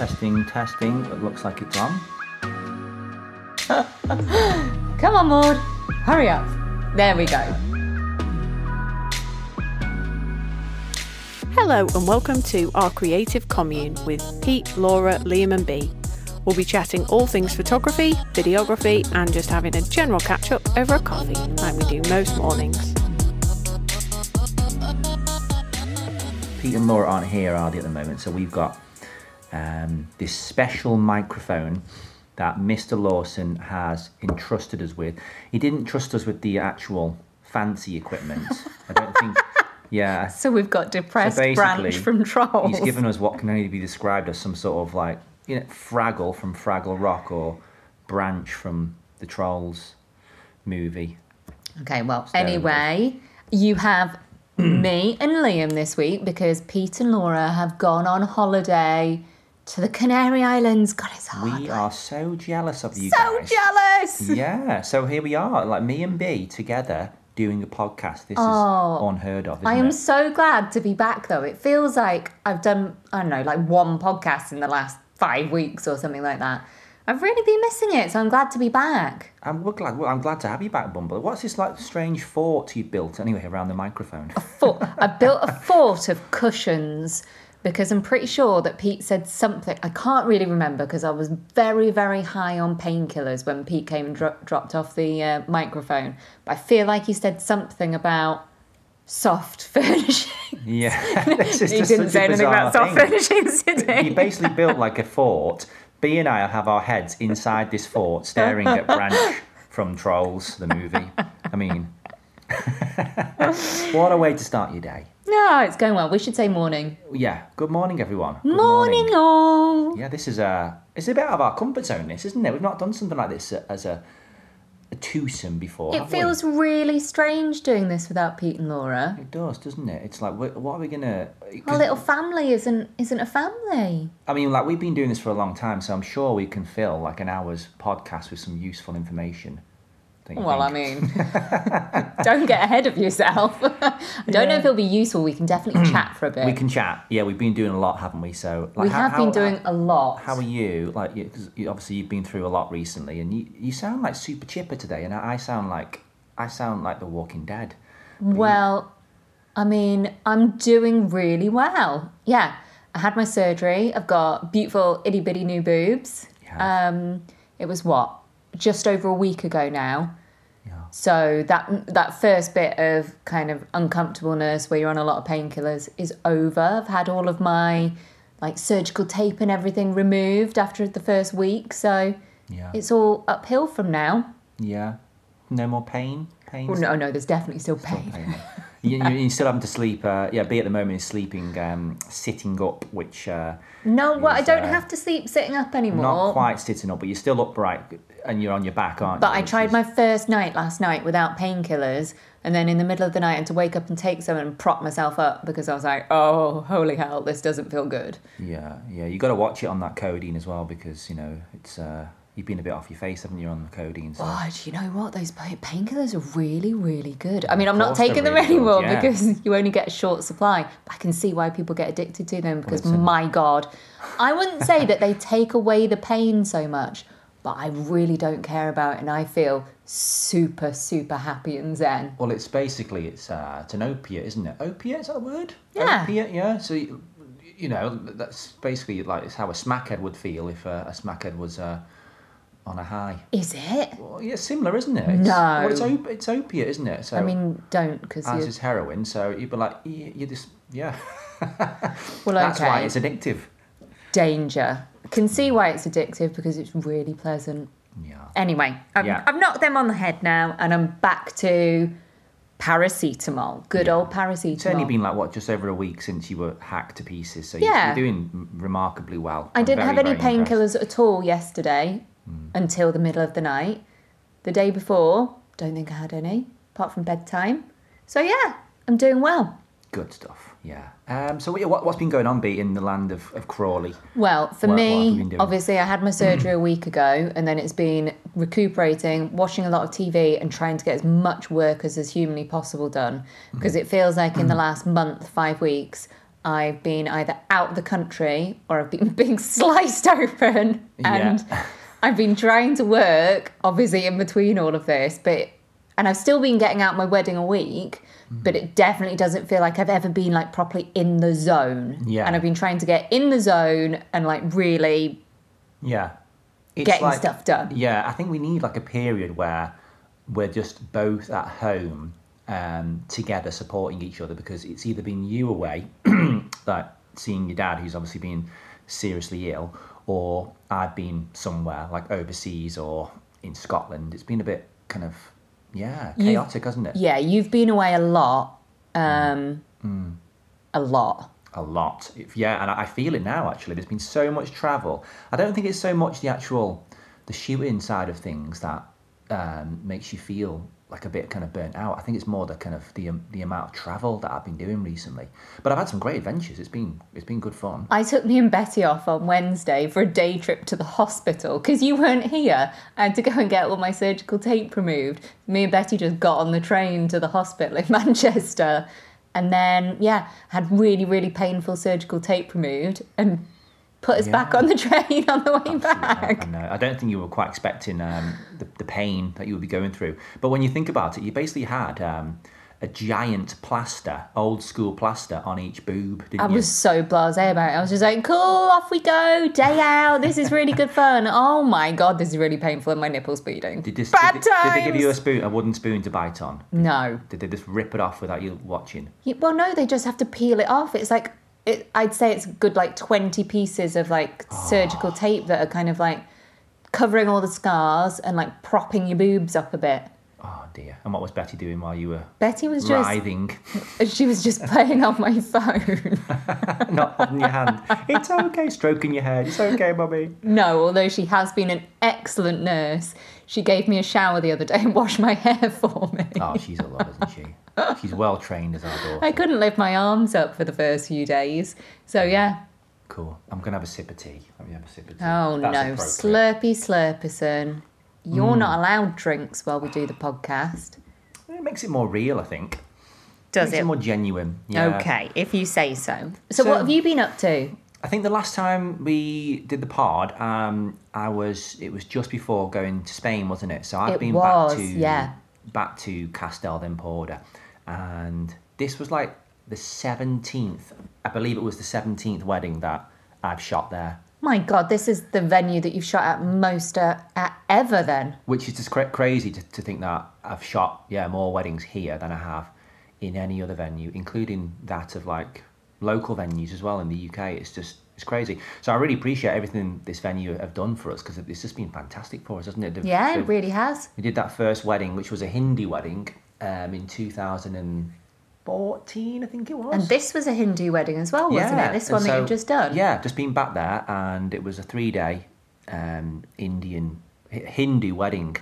Testing, testing. It looks like it's on. Come on, Maud. Hurry up. There we go. Hello and welcome to our creative commune with Pete, Laura, Liam, and Bee. We'll be chatting all things photography, videography, and just having a general catch up over a coffee, like we do most mornings. Pete and Laura aren't here, are they, at the moment? So we've got um, this special microphone that Mr. Lawson has entrusted us with. He didn't trust us with the actual fancy equipment. I don't think. Yeah. So we've got depressed So branch basically, from trolls. He's given us what can only be described as some sort of like, you know, Fraggle from Fraggle Rock or Branch from the Trolls movie. Okay, well, Staring at anyway, you have me and Liam this week because Pete and Laura have gone on holiday to the Canary Islands. God, it's hard. We are so jealous of you so guys. So jealous. Yeah, so here we are, like me and Bee together doing a podcast. This Oh, is unheard of, I am it? so glad to be back though. It feels like I've done, I don't know, like one podcast in the last five weeks or something like that. I've really been missing it, so I'm glad to be back. I'm glad. well, I'm glad to have you back, Bumble. What's this like strange fort you built anyway around the microphone? A Fort. I built a fort of cushions because I'm pretty sure that Pete said something. I can't really remember because I was very, very high on painkillers when Pete came and dro- dropped off the uh, microphone. But I feel like he said something about soft furnishing. yeah, he didn't say anything about soft thing. furnishings, did he? You basically built like a fort. Bee and I have our heads inside this fort, staring at Branch from Trolls, the movie. I mean, what a way to start your day. No, it's going well. We should say morning. Yeah. Good morning, everyone. Good Morning, all. Yeah, this is a it's a bit out of our comfort zone. This isn't it? We've not done something like this as a a twosome before. It have we? feels really strange doing this without Pete and Laura. It does, doesn't it? It's like, what what are we gonna? Our little family isn't isn't a family. I mean, like we've been doing this for a long time, so I'm sure we can fill like an hour's podcast with some useful information. Well, I mean, don't get ahead of yourself. I don't know if it'll be useful. We can definitely chat for a bit. we can chat. Yeah, we've been doing a lot, haven't we? So like, We how- have how- been doing a lot. How are you? Like, you, you, obviously you've been through a lot recently, and you you sound like super chipper today, and I, I sound like I sound like The Walking Dead. Well, I mean, I'm doing really well. Yeah, I had my surgery. I've got beautiful itty bitty new boobs. You have. Um, it was what just over a week ago now. So that that first bit of kind of uncomfortableness where you're on a lot of painkillers is over. I've had all of my like surgical tape and everything removed after the first week, so Yeah. it's all uphill from now. Yeah. No more pain. Pain. Well, no, no, there's definitely still pain. pain. you, you, you're still having to sleep. Uh, yeah, Bee at the moment is sleeping um, sitting up, which uh, No, well, I don't uh, have to sleep sitting up anymore. not quite sitting up, but you're still upright and you're on your back, aren't But you? But I tried is- my first night last night without painkillers, and then in the middle of the night, I had to wake up and take some and prop myself up because I was like, "Oh, holy hell, this doesn't feel good." Yeah, yeah. You got to watch it on that codeine as well because you know it's uh, you've been a bit off your face, haven't you, on the codeine? So. Oh, do you know what? Those painkillers are really, really good. I mean, I'm not taking them really good, anymore yeah. because you only get a short supply. But I can see why people get addicted to them because, my God, I wouldn't say that they take away the pain so much, but I really don't care about it, and I feel super, super happy and zen. Well, it's basically it's uh, it's an opiate, isn't it? Opiate is that a word? Yeah. Opiate, yeah. So you, you know that's basically like it's how a smackhead would feel if uh, a smackhead was uh, on a high. Is it? Well, yeah, similar, isn't it? It's, No. Well, it's, op- it's opiate, isn't it? So I mean, don't because as is heroin. So you'd be like, you, you just yeah. Well, That's okay. why it's addictive. danger. Can see why it's addictive because it's really pleasant. Yeah. Anyway, I've, Yeah. I've knocked them on the head now, and I'm back to paracetamol. Good old paracetamol. It's only been like what, just over a week since you were hacked to pieces. So Yeah. you're doing remarkably well. I I'm didn't very, have any painkillers at all yesterday Until the middle of the night. The day before, don't think I had any, apart from bedtime. So yeah, I'm doing well. Good stuff. Yeah. Um, so what, what's been going on, Bee, in the land of, of Crawley? Well, for What- what me, doing? obviously, I had my surgery a week ago, and then it's been recuperating, watching a lot of TV, and trying to get as much work as is humanly possible done. Because it feels like in the last month, five weeks, I've been either out of the country or I've been being sliced open and Yeah. I've been trying to work obviously in between all of this but and I've still been getting out my wedding a week Mm-hmm. but it definitely doesn't feel like I've ever been like properly in the zone Yeah. and I've been trying to get in the zone and like really Yeah. It's getting stuff done Yeah, I think we need like a period where we're just both at home um, together supporting each other because it's either been you away, like seeing your dad who's obviously been seriously ill, or I've been somewhere like overseas or in Scotland. It's been a bit kind of, yeah, chaotic, hasn't it? yeah you've been away a lot um Mm. a lot a lot. If, yeah, and I I feel it now. Actually, there's been so much travel. I don't think it's so much the actual the shooting side of things that um, makes you feel like a bit kind of burnt out. I think it's more the kind of the um, the amount of travel that I've been doing recently. But I've had some great adventures. It's been it's been good fun. I took me and Betty off on Wednesday for a day trip to the hospital because you weren't here. I had to go and get all my surgical tape removed. Me and Betty just got on the train to the hospital in Manchester and then, yeah, had really, really painful surgical tape removed and put us back on the train on the way I back. know. I don't think you were quite expecting um, the, the pain that you would be going through. But when you think about it, you basically had um, a giant plaster, old school plaster on each boob, didn't I you? was so blasé about it. I was just like, cool, off we go, day out. This is really good fun. Oh my God, this is really painful and my nipple's bleeding. Did, this, Bad did, they- did they give you a spoon, a wooden spoon to bite on? No. Did they just rip it off without you watching? Yeah, well, no, they just have to peel it off. It's like it, I'd say it's good like twenty pieces of like Ah. surgical tape that are kind of like covering all the scars and like propping your boobs up a bit. Oh dear. And what was Betty doing while you were Betty was just writhing, she was just playing on my phone. not holding your hand? It's okay, stroking your head. It's okay, mummy. no, although she has been an excellent nurse. She gave me a shower the other day and washed my hair for me. Oh, she's a love, isn't she? She's well trained as our daughter. I couldn't lift my arms up for the first few days. So yeah. Cool. I'm gonna have a sip of tea. Let me have a sip of tea. Oh no, slurpy slurperson. You're not allowed drinks while we do the podcast. It makes it more real, I think. Does makes it more genuine. Yeah. Okay, if you say so. So, So- what have you been up to? I think the last time we did the pod, um, I was it was just before going to Spain, wasn't it? So I've It been was, back to yeah. back to Castel d'Empordà, and this was like the seventeenth. I believe it was the seventeenth wedding that I've shot there, My God, this is the venue that you've shot at most uh, at ever. Then which is just cra- crazy to, to think that I've shot yeah more weddings here than I have in any other venue, including that of like local venues as well in the UK. It's just it's crazy. So I really appreciate everything this venue have done for us because it's just been fantastic for us, hasn't it? They've- yeah, it really has. We did that first wedding, which was a Hindi wedding, um, in 2014, I think it was. And this was a Hindu wedding as well, wasn't it? This and one that so- you've just done. Yeah, just been back there, and it was a three-day um, Indian Hindu wedding.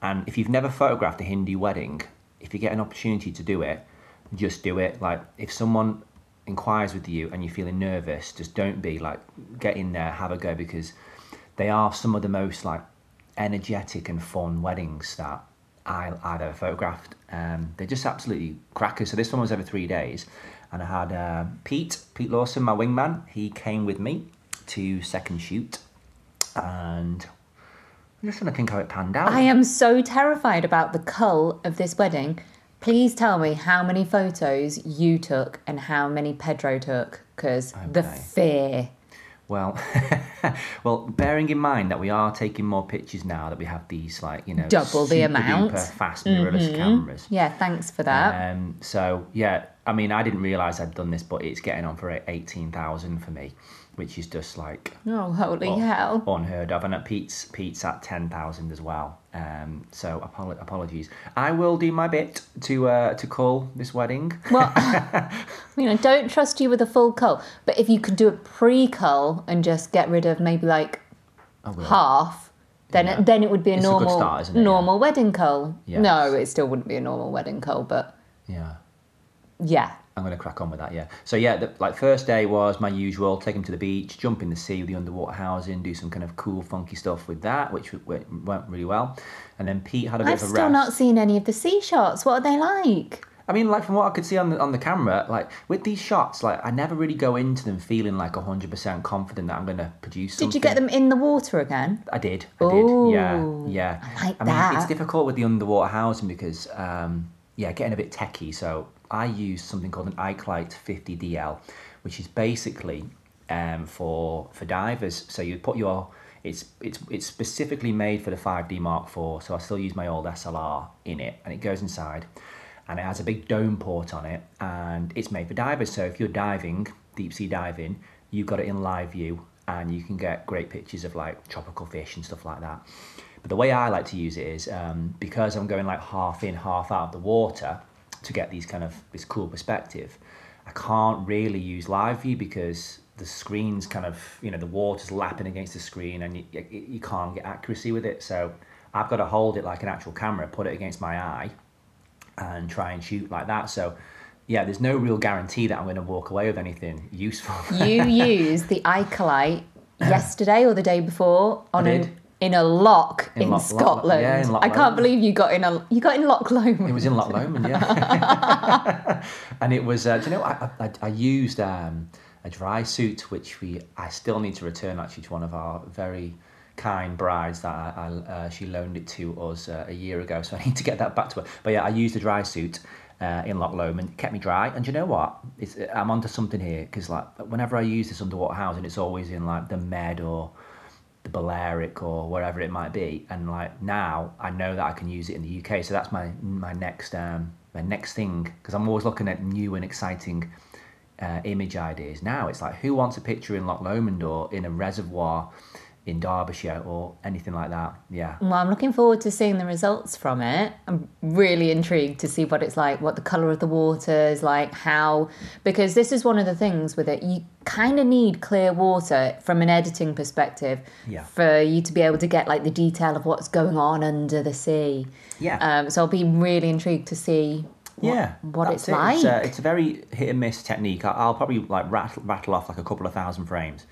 And if you've never photographed a Hindu wedding, if you get an opportunity to do it, just do it. Like if someone inquires with you and you're feeling nervous, just don't be like get in there, have a go because they are some of the most like energetic and fun weddings that I, I've ever photographed. Um, they're just absolutely crackers. So this one was over three days, and I had uh, Pete, Pete Lawson, my wingman. He came with me to second shoot, and I'm just trying to think how it panned out. I am so terrified about the cull of this wedding. Please tell me how many photos you took and how many Pedro took, because the fear. Well, well, bearing in mind that we are taking more pictures now that we have these like you know Double the amount. fast mirrorless cameras. Yeah, thanks for that. Um, so yeah, I mean, I didn't realise I'd done this, but it's getting on for eighteen thousand for me, which is just like oh, holy un- hell. unheard of. And at Pete's, Pete's at ten thousand as well. Um, so apolo- apologies. I will do my bit to uh, to call this wedding. Well, I mean, I don't trust you with a full cull, but if you could do a pre-cull and just get rid of maybe like half, then Yeah. it, then it would be a It's a normal start, it? normal wedding cull. Yes. No, it still wouldn't be a normal wedding cull, but Yeah. yeah. I'm going to crack on with that, yeah. So yeah, the, like first day was my usual: take him to the beach, jump in the sea with the underwater housing, do some kind of cool, funky stuff with that, which went, went really well. And then Pete had a bit of a rest. I've of a still not seen any of the sea shots. What are they like? I mean, like from what I could see on the on the camera, like with these shots, like I never really go into them feeling like hundred percent confident that I'm going to produce. Something. Did you get them in the water again? I did. I did. Yeah, yeah. I like mean, it's difficult with the underwater housing because, um, yeah, getting a bit techie. So I use something called an Ikelite 50DL, which is basically um, for for divers. So you put your it's it's it's specifically made for the 5D Mark IV. So I still use my old SLR in it, and it goes inside, and it has a big dome port on it, and it's made for divers. So if you're diving, deep sea diving, you've got it in live view, and you can get great pictures of like tropical fish and stuff like that. But the way I like to use it is um, because I'm going like half in, half out of the water to get these kind of this cool perspective. I can't really use live view because the screen's kind of you know the water's lapping against the screen and you, you, can't get accuracy with it. So I've got to hold it like an actual camera, put it against my eye, and try and shoot like that. So yeah, there's no real guarantee that I'm going to walk away with anything useful. You used the Ikelite yesterday or the day before on did. In a lock In in, Loch- Loch- Scotland. yeah, in Loch I can't Lomond. believe you got in a you got in Loch Lomond. It was in Loch Lomond, yeah. and it was, uh, do you know, I, I, I used um, a dry suit, which we I still need to return actually to one of our very kind brides that I, I, uh, she loaned it to us uh, a year ago, so I need to get that back to her. But yeah, I used a dry suit. Uh, in Loch Lomond, it kept me dry, and you know what? It's, I'm onto something here because like whenever I use this underwater housing, it's always in like the Med or the Balearic or wherever it might be. And like now, I know that I can use it in the UK. So that's my my next um, my next thing because I'm always looking at new and exciting uh, image ideas. Now it's like who wants a picture in Loch Lomond or in a reservoir in Derbyshire or anything like that? Yeah. Well, I'm looking forward to seeing the results from it. I'm really intrigued to see what it's like, what the colour of the water is like, how. Because this is one of the things with it. You kind of need clear water from an editing perspective Yeah. for you to be able to get like the detail of what's going on under the sea. Yeah. Um, so I'll be really intrigued to see what, yeah, what it's it. like. It's a, it's a very hit and miss technique. I- I'll probably like rattle, rattle off like a couple of thousand frames,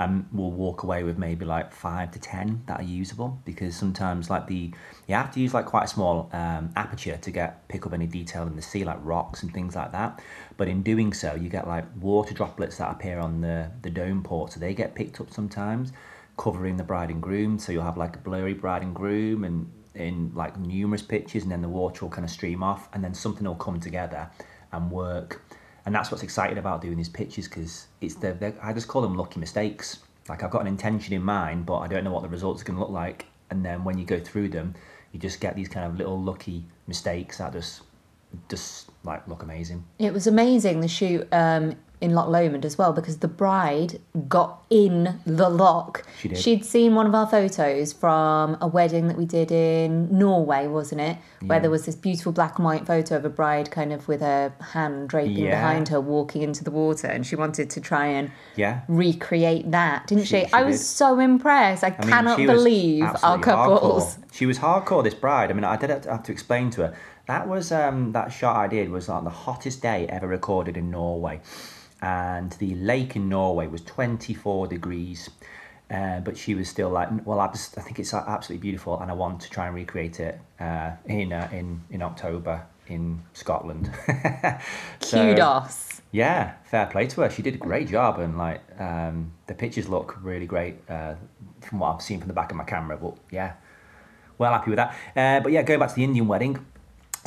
and we'll walk away with maybe like five to ten that are usable because sometimes like the you have to use like quite a small um, aperture to get pick up any detail in the sea like rocks and things like that. But in doing so, you get like water droplets that appear on the the dome port, so they get picked up sometimes, covering the bride and groom. So you'll have like a blurry bride and groom and in like numerous pictures and then the water will kind of stream off and then something will come together and work and that's what's exciting about doing these pitches because it's the i just call them lucky mistakes. Like i've got an intention in mind but i don't know what the results are going to look like. And then when you go through them you just get these kind of little lucky mistakes that just just like look amazing. It was amazing the shoot um, in Loch Lomond as well because the bride got in the loch. She did. She'd seen one of our photos from a wedding that we did in Norway, wasn't it? Where Yeah. there was this beautiful black and white photo of a bride kind of with her hand draping Yeah. behind her walking into the water and she wanted to try and yeah recreate that, didn't she? She- she I was did. so impressed. I, I cannot was believe our couples. hardcore. She was hardcore. This bride. I mean, I did have to explain to her. That was um, that shot I did was like the hottest day ever recorded in Norway, and the lake in Norway was twenty four degrees. Uh, but she was still like, well, I just I think it's absolutely beautiful, and I want to try and recreate it uh, in uh, in in October in Scotland. So- Kudos. yeah, fair play to her. She did a great job, and like um, the pictures look really great uh, from what I've seen from the back of my camera. But yeah, well happy with that. Uh, but yeah, going back to the Indian wedding.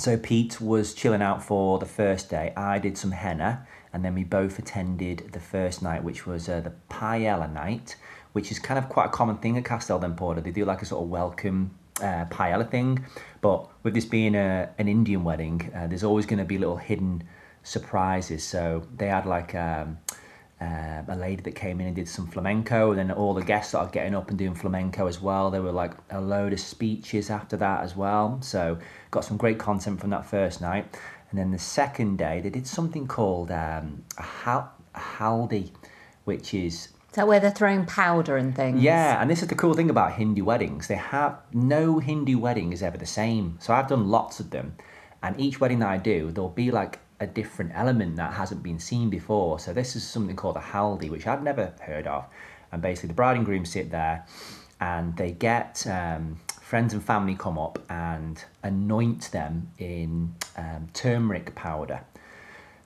So Pete was chilling out for the first day. I did some henna, and then we both attended the first night, which was uh, the paella night, which is kind of quite a common thing at Castel d'Empordà. They do like a sort of welcome uh, paella thing, but with this being a, an Indian wedding, uh, there's always going to be little hidden surprises. So they had like um, uh, a lady that came in and did some flamenco, and then all the guests started getting up and doing flamenco as well. There were like a load of speeches after that as well. So got some great content from that first night. And then the second day, they did something called um, a, hal- a haldi, which is Is that where they're throwing powder and things? yeah, and this is the cool thing about Hindu weddings. They have no Hindu wedding is ever the same. So I've done lots of them, and each wedding that I do, there'll be like a different element that hasn't been seen before. So this is something called a haldi, which I'd never heard of. And basically, the bride and groom sit there, and they get um, friends and family come up and anoint them in um, turmeric powder.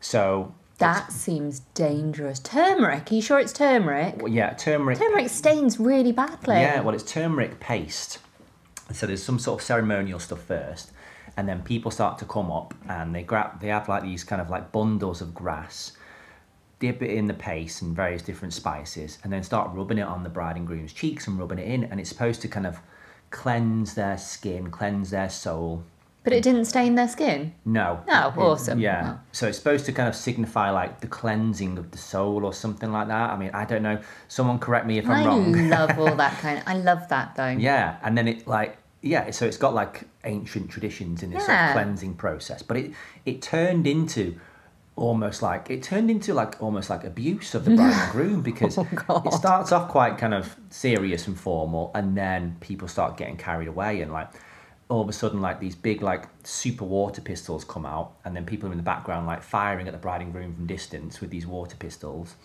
So That seems dangerous. Turmeric. Are you sure it's turmeric? well, yeah, turmeric. Turmeric stains really badly. Yeah, well, it's turmeric paste. So there's some sort of ceremonial stuff first, and then people start to come up and they grab. They have like these kind of like bundles of grass, dip it in the paste and various different spices, and then start rubbing it on the bride and groom's cheeks and rubbing it in, and it's supposed to kind of cleanse their skin, cleanse their soul. But it didn't stain their skin. No. No, It- awesome. Yeah. Oh. So it's supposed to kind of signify like the cleansing of the soul or something like that. I mean, I don't know. Someone correct me if I'm I wrong. I love all that kind of. I love that though. Yeah, and then it like yeah, so it's got like ancient traditions in this sort of cleansing process, but it it turned into almost like it turned into like almost like abuse of the bride and groom because Oh, it starts off quite kind of serious and formal, and then people start getting carried away and like all of a sudden like these big like super water pistols come out and then people in the background like firing at the bride and groom from distance with these water pistols.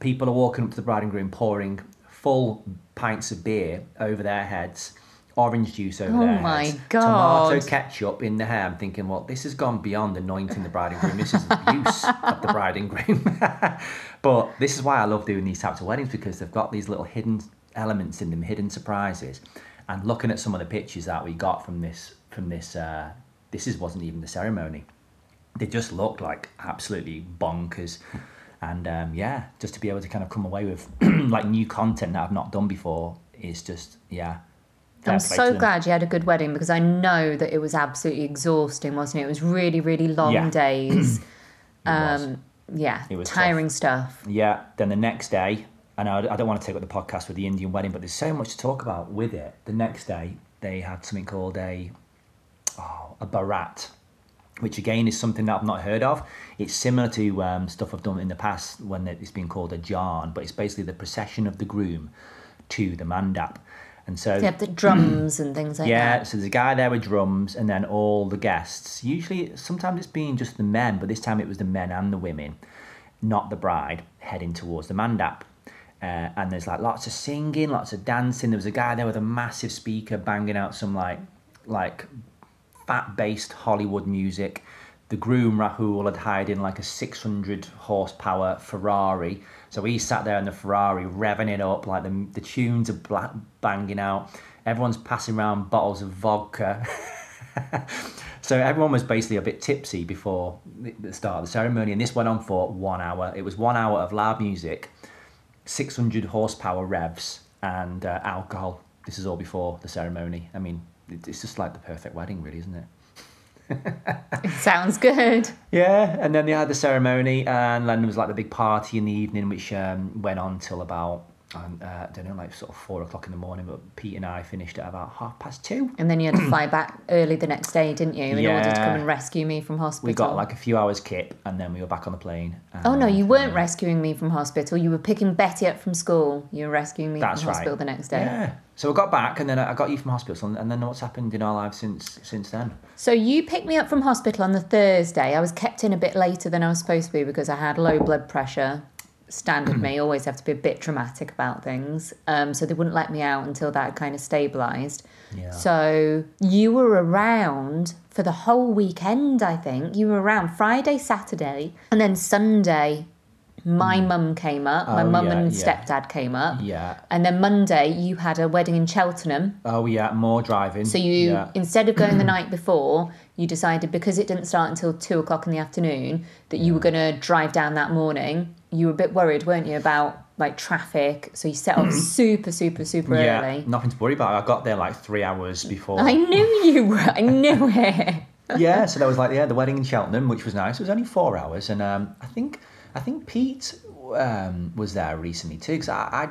People are walking up to the bride and groom pouring full pints of beer over their heads orange juice over there. Oh my God. tomato ketchup in the hair. I'm thinking well this has gone beyond anointing the bride and groom. This is abuse of the bride and groom. But this is why i love doing these types of weddings because they've got these little hidden elements in them hidden surprises. And looking at some of the pictures that we got from this from this uh, this is wasn't even the ceremony. They just looked like absolutely bonkers. And um, yeah just to be able to kind of come away with like new content that i've not done before is just yeah I'm so glad you had a good wedding because I know that it was absolutely exhausting, wasn't it? It was really, really long Yeah. days. was. um, yeah, It was tiring stuff. yeah then the next day and I, I don't want to take up the podcast with the indian wedding but there's so much to talk about with it the next day they had something called a oh, a barat which again is something that I've not heard of. It's similar to um, stuff I've done in the past when it's been called a jarn, but it's basically the procession of the groom to the mandap. And so, They have the drums and things like yeah, that. Yeah, so there's a guy there with drums, and then all the guests. Usually, sometimes it's been just the men, but this time it was the men and the women, not the bride, heading towards the mandap. Uh, and there's like lots of singing, lots of dancing. There was a guy there with a massive speaker banging out some like like fat based Bollywood music. The groom Rahul had hired in like a 600 horsepower Ferrari. So he sat there in the Ferrari revving it up, like the, the tunes are bla- banging out. Everyone's passing around bottles of vodka. so everyone was basically a bit tipsy before the- the start of the ceremony. And this went on for one hour. It was one hour of loud music, 600 horsepower revs, and uh, alcohol. This is all before the ceremony. I mean, it's just like the perfect wedding, really, isn't it? Sounds good. Yeah, and then they had the ceremony, and there was like the big party in the evening, which um, went on till about um, uh, I don't know, like sort of four o'clock in the morning. But Pete and I finished at about half past two. And then you had to fly back early the next day, didn't you, in order to come and rescue me from hospital? We got like a few hours kip, and then we were back on the plane. Oh no, you weren't uh, rescuing me from hospital. You were picking Betty up from school. You were rescuing me That's from hospital the next day. Yeah. So I got back, and then I got you from hospital, and then what's happened in our lives since since then? So you picked me up from hospital on the Thursday. I was kept in a bit later than I was supposed to be because I had low blood pressure. Standard me, always have to be a bit dramatic about things. Um, so they wouldn't let me out until that kind of stabilised. Yeah. So you were around for the whole weekend, I think. You were around Friday, Saturday, and then Sunday. My hmm. mum came up. My Oh, mum yeah, and yeah. stepdad came up. Yeah. And then Monday, you had a wedding in Cheltenham. Oh yeah, more driving. So you, Yeah. instead of going the night before, you decided because it didn't start until two o'clock in the afternoon that you were hmm. going to drive down that morning. You were a bit worried, weren't you, about like traffic? So you set off hmm. super, super, super yeah, early. nothing to worry about. I got there like three hours before. I knew you were. I knew it. yeah, so there was like yeah, the wedding in Cheltenham, which was nice. It was only four hours, and um, I think I think Pete um, was there recently too. Because I,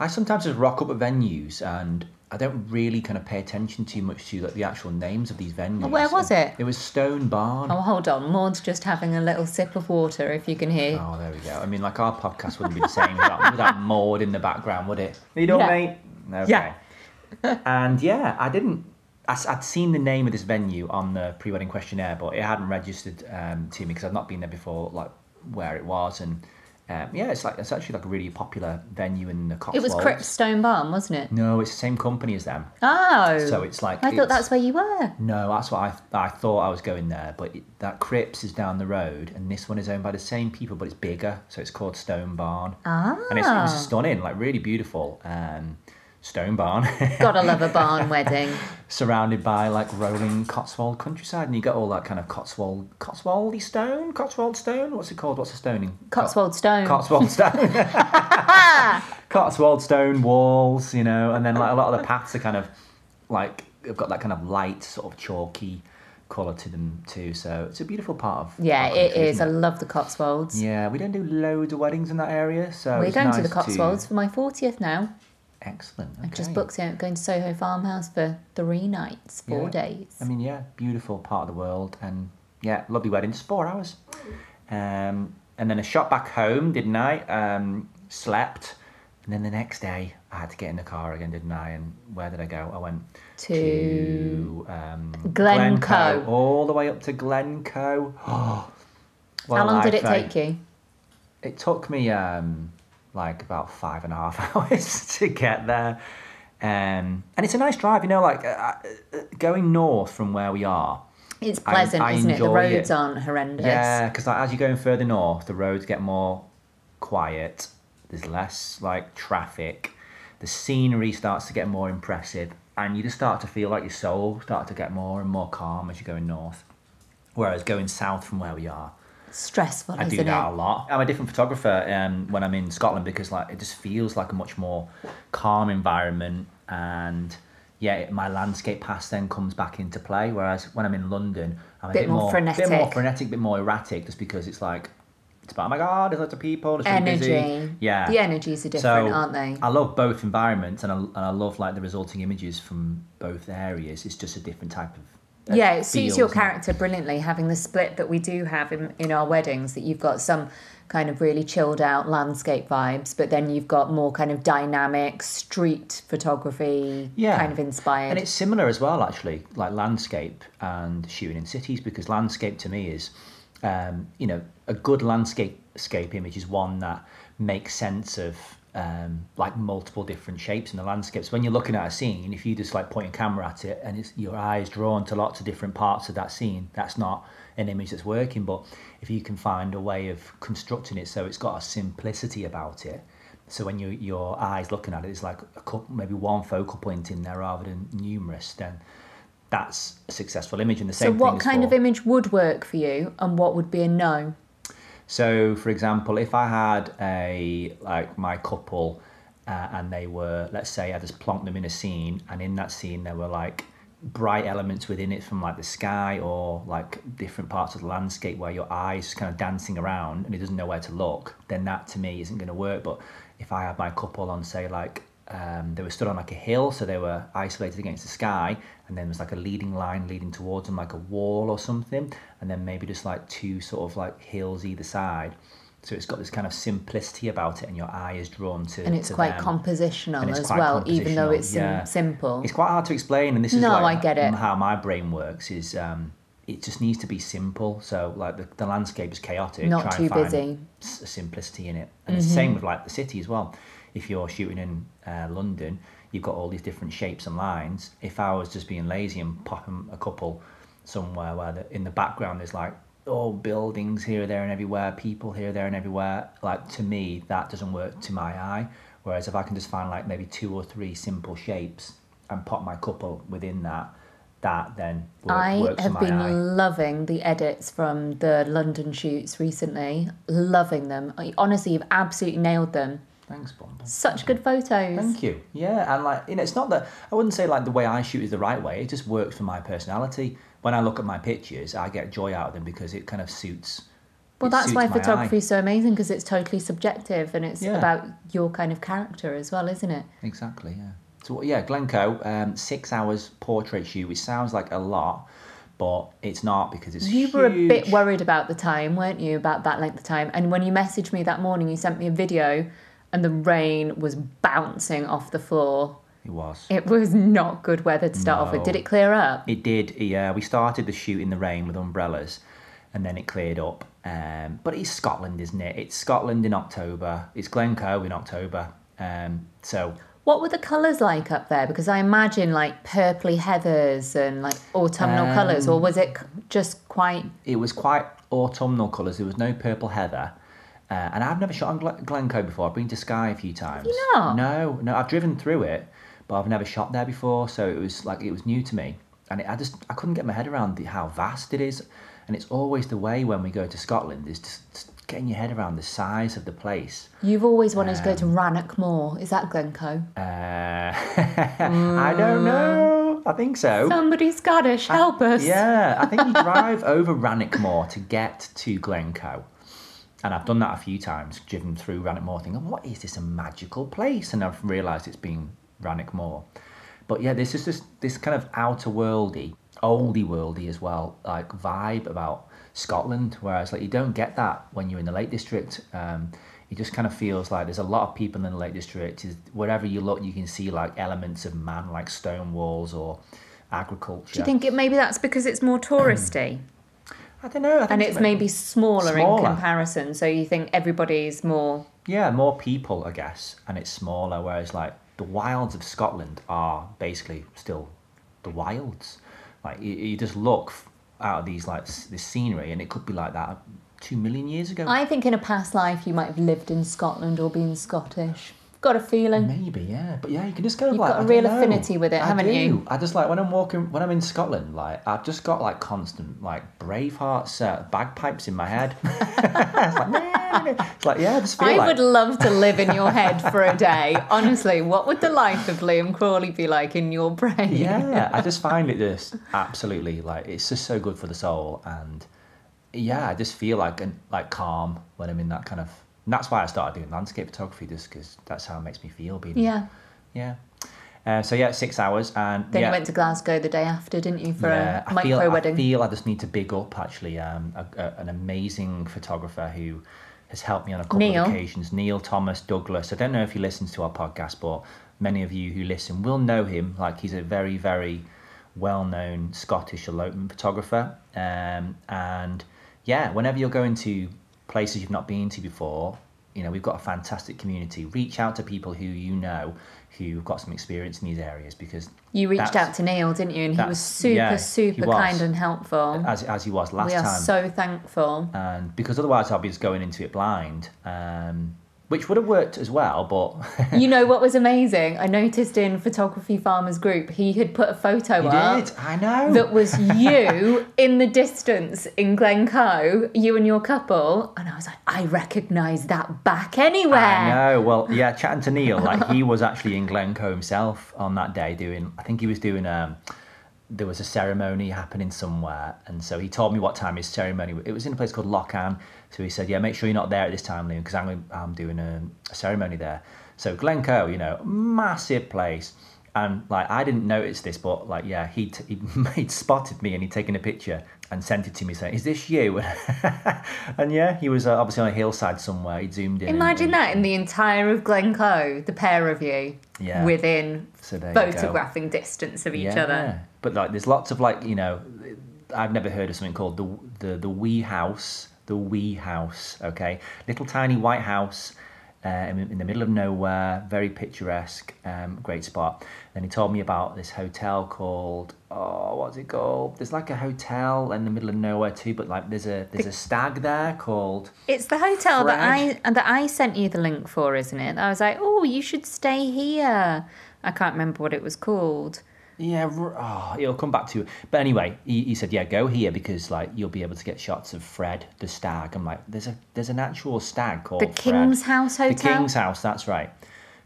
I I sometimes just rock up at venues and I don't really kind of pay attention too much to like the actual names of these venues. Where was And it? It was Stone Barn. Oh, hold on. Maud's just having a little sip of water, if you can hear. Oh, there we go. I mean, like our podcast wouldn't be the same without, without Maud in the background, would it? You know, Yeah. mate. Okay. Yeah. and yeah, I didn't. I, would seen the name of this venue on the pre-wedding questionnaire, but it hadn't registered um, to me because I'd not been there before, like where it was, and um, yeah, it's like it's actually like a really popular venue in the Cotswolds. It was Cripps Stone Barn, wasn't it? No, it's the same company as them. Oh. So it's like I thought that's where you were. No, that's what I I thought I was going there, but it, that Cripps is down the road, and this one is owned by the same people, but it's bigger, so it's called Stone Barn. Ah. And it's, it was stunning, like really beautiful. Um, Stone Barn, Gotta love a barn wedding. surrounded by like rolling Cotswold countryside, and you got all that kind of Cotswold, Cotswoldy stone, Cotswold stone. What's it called? What's the stoning? Cotswold Stone. Cotswold stone. Cotswold stone walls, you know, and then like a lot of the paths are kind of like they've got that kind of light, sort of chalky colour to them too. So it's a beautiful part of yeah, it is. it. I love the Cotswolds. Yeah, we don't do loads of weddings in that area, so We're going to the Cotswolds for my 40th now. Excellent. I just okay. booked it, going to Soho Farmhouse for three nights, four Yeah. days. I mean, yeah, beautiful part of the world, and yeah, lovely wedding. Just four hours, um, and then a shot back home, didn't I? Um, slept, and then the next day I had to get in the car again, didn't I? And where did I go? I went To to um, Glencoe. all the way up to Glencoe. Oh, what How long did it eh? take you? It took me um, like about five and a half hours to get there. Um, and it's a nice drive, you know, like uh, uh, going north from where we are. It's pleasant, I isn't it? The roads it. aren't horrendous. Yeah, because like, as you're going further north, the roads get more quiet. There's less like traffic. The scenery starts to get more impressive, and you just start to feel like your soul start to get more and more calm as you're going north. Whereas going south from where we are, Stressful, I do isn't that it? a lot. I'm a different photographer um, when I'm in Scotland because like it just feels like a much more calm environment and yeah, it, my landscape past then comes back into play. Whereas when I'm in London, I'm a Bit bit, more more, bit more frenetic. frenetic, bit more erratic, just because it's like it's about oh my god, there's lots of people, it's really Energy. busy. Yeah, The energies are different, aren't they? I love both environments and I, and I love like the resulting images from both areas. It's just a different type of yeah, it suits your character brilliantly, having the split that we do have in, in our weddings, that you've got some kind of really chilled out landscape vibes, but then you've got more kind of dynamic street photography, yeah. kind of inspired. And it's similar as well, actually, like landscape and shooting in cities, because landscape to me is, um, you know, a good landscape scape image is one that makes sense of um, like multiple different shapes in the landscapes. When you're looking at a scene, if you just like point your camera at it and it's, your eyes drawn to lots of different parts of that scene, that's not an image that's working. But if you can find a way of constructing it so it's got a simplicity about it, so when you, your eyes looking at it, it's like a couple, maybe one focal point in there rather than numerous. Then that's a successful image. And the same. so, what kind for, of image would work for you, and what would be a no? So, for example, if I had a like my couple, uh, and they were, let's say, I just plonked them in a scene, and in that scene there were like bright elements within it from like the sky or like different parts of the landscape where your eyes kind of dancing around and it doesn't know where to look, then that to me isn't going to work. But if I had my couple on, say, like um, they were stood on like a hill, so they were isolated against the sky, and then there was like a leading line leading towards them, like a wall or something, and then maybe just like two sort of like hills either side. So it's got this kind of simplicity about it, and your eye is drawn to. And it's to quite them. compositional it's as quite well, even though compositional, it's sim- simple. It's quite hard to explain, and this is No, like I get it. how my brain works. Is um, it just needs to be simple. So like the, the landscape is chaotic. Not too busy. Mm-hmm. s- simplicity in it, and it's the same with like the city as well. If you're shooting in uh, London, you've got all these different shapes and lines. If I was just being lazy and popping a couple somewhere where the, in the background there's like oh buildings here, there, and everywhere, people here, there, and everywhere. Like to me, that doesn't work to my eye. Whereas if I can just find like maybe two or three simple shapes and pop my couple within that, that then work, I have been eye. loving the edits from the London shoots recently. Loving them. Honestly, you've absolutely nailed them. Thanks, Bumble. Such good photos. Thank you. Yeah, and like you know, it's not that I wouldn't say like the way I shoot is the right way. It just works for my personality. When I look at my pictures, I get joy out of them because it kind of suits. Well, that's why photography eye. is so amazing because it's totally subjective and it's Yeah. about your kind of character as well, isn't it? Exactly. Yeah. So yeah, Glencoe, um, six hours portrait shoot, which sounds like a lot, but it's not because it's You were a bit worried about the time, weren't you, about that length of time? And when you messaged me that morning, you sent me a video and the rain was bouncing off the floor. It was. It was not good weather to start off with. Did it clear up? It did, yeah. We started the shoot in the rain with umbrellas, and then it cleared up. Um, but it's Scotland, isn't it? It's Scotland in October. It's Glencoe in October. Um, so What were the colours like up there? Because I imagine like purpley heathers and like autumnal colours, Um, or was it just quite? it was quite autumnal colours. There was no purple heather. Uh, and I've never shot on Glen- Glencoe before. I've been to Skye a few times. you not? No, no. I've driven through it, but I've never shot there before. So it was like it was new to me, and it, I just I couldn't get my head around the, how vast it is. And it's always the way when we go to Scotland is just, just getting your head around the size of the place. You've always wanted to go Um, to Rannoch Moor. Is that Glencoe? Uh, I don't know. I think so. Somebody Scottish, help us. Yeah, I think you drive over Rannoch Moor to get to Glencoe. And I've done that a few times, driven through Rannoch Moor, thinking, what is this a magical place? And I've realised it's been Rannoch Moor. But yeah, this is this this kind of outer worldy, oldie worldy as well, like vibe about Scotland. Whereas like you don't get that when you're in the Lake District. Um, it just kind of feels like there's a lot of people in the Lake District. Is wherever you look, you can see like elements of man, like stone walls or agriculture. Do you think it maybe that's because it's more touristy I don't know. I think and it's maybe smaller, in comparison? So you think everybody's more. yeah, more people, I guess, and it's smaller. Whereas like the wilds of Scotland are basically still the wilds. Like you, you just look out of these like this scenery, and it could be like that two million years ago. I think in a past life you might have lived in Scotland or been Scottish. Got a feeling. Maybe, yeah, but yeah, you can just go. You've like, got a I don't real know. affinity with it, I haven't do. you? I just like when I'm walking, when I'm in Scotland, like I've just got like constant like Braveheart's uh, bagpipes in my head. it's like, "Nah, nah, nah." it's like yeah, I just feel I like would love to live in your head for a day. Honestly, what would the life of Liam Crawley be like in your brain? yeah i just find it just absolutely like it's just so good for the soul and yeah i just feel like an, like calm when i'm in that kind of and that's why i started doing landscape photography just because that's how it makes me feel being Yeah. yeah uh, so yeah six hours and Then yeah, you went to Glasgow the day after, didn't you, for yeah, a I micro feel, wedding? I feel I just need to big up actually um, a, a, an amazing photographer who has helped me on a couple Neil. of occasions. Neil Thomas Douglas. I don't know if he listens to our podcast, but many of you who listen will know him. Like he's a very, very well-known Scottish elopement photographer. Um, and yeah, whenever you're going to places you've not been to before, you know we've got a fantastic community. Reach out to people who you know who've got some experience in these areas because you reached out to Neil, didn't you? And he was super, yeah, super was. kind and helpful. as as he was last we are time. so thankful. and because otherwise I'll be just going into it blind, um, which would have worked as well. But you know what was amazing? I noticed in Photography Farmers Group, he had put a photo you up did, I know. that was you in the distance in Glencoe, you and your couple. And I was like, I recognise that back anywhere. I know. Well, yeah, chatting to Neil, like he was actually in Glencoe himself on that day doing. I think he was doing. Um, there was a ceremony happening somewhere, and so he told me what time his ceremony. It was in a place called Lochan. So he said, "Yeah, make sure you're not there at this time, Liam, because I'm I'm doing a, a ceremony there." So Glencoe, you know, massive place. And like I didn't notice this, but like yeah, he he he'd spotted me and he'd taken a picture and sent it to me saying, "Is this you?" and yeah, he was uh, obviously on a hillside somewhere. He zoomed in. Imagine and- that in the entire of Glencoe, the pair of you, Yeah. within So there you go. photographing distance of each other. But like, there's lots of like, you know, I've never heard of something called the the the wee house, the wee house. Okay, little tiny white house. Uh, in, the middle of nowhere, very picturesque, um, great spot. Then he told me about this hotel called oh, what's it called? There's like a hotel in the middle of nowhere too, but like there's a there's a stag there called It's the hotel that I and that I sent you the link for, isn't it? I was like, oh, you should stay here. I can't remember what it was called. Yeah, oh, it'll come back to you. But anyway, he, he said, yeah, go here because like you'll be able to get shots of Fred the stag. I'm like, there's a there's an actual stag called The Fred. King's House Hotel. The King's House, that's right.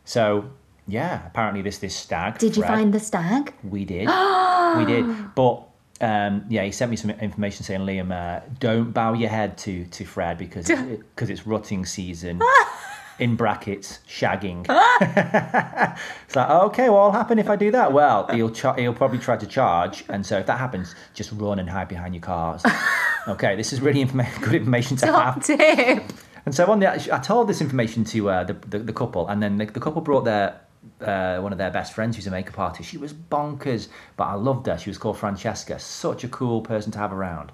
So yeah, apparently this this stag. Did you find the stag? We did. we did. But um, yeah, he sent me some information saying, Liam, uh, don't bow your head to to Fred because because it's rutting season. In brackets, shagging. it's like, okay, well, what'll happen if I do that? Well, he'll cha- he'll probably try to charge, and so if that happens, just run and hide behind your cars. okay, this is really informa- good information to have. Tip. And so on the, I told this information to uh, the, the the couple, and then the, the couple brought their uh, one of their best friends, who's a makeup artist. She was bonkers, but I loved her. She was called Francesca. Such a cool person to have around.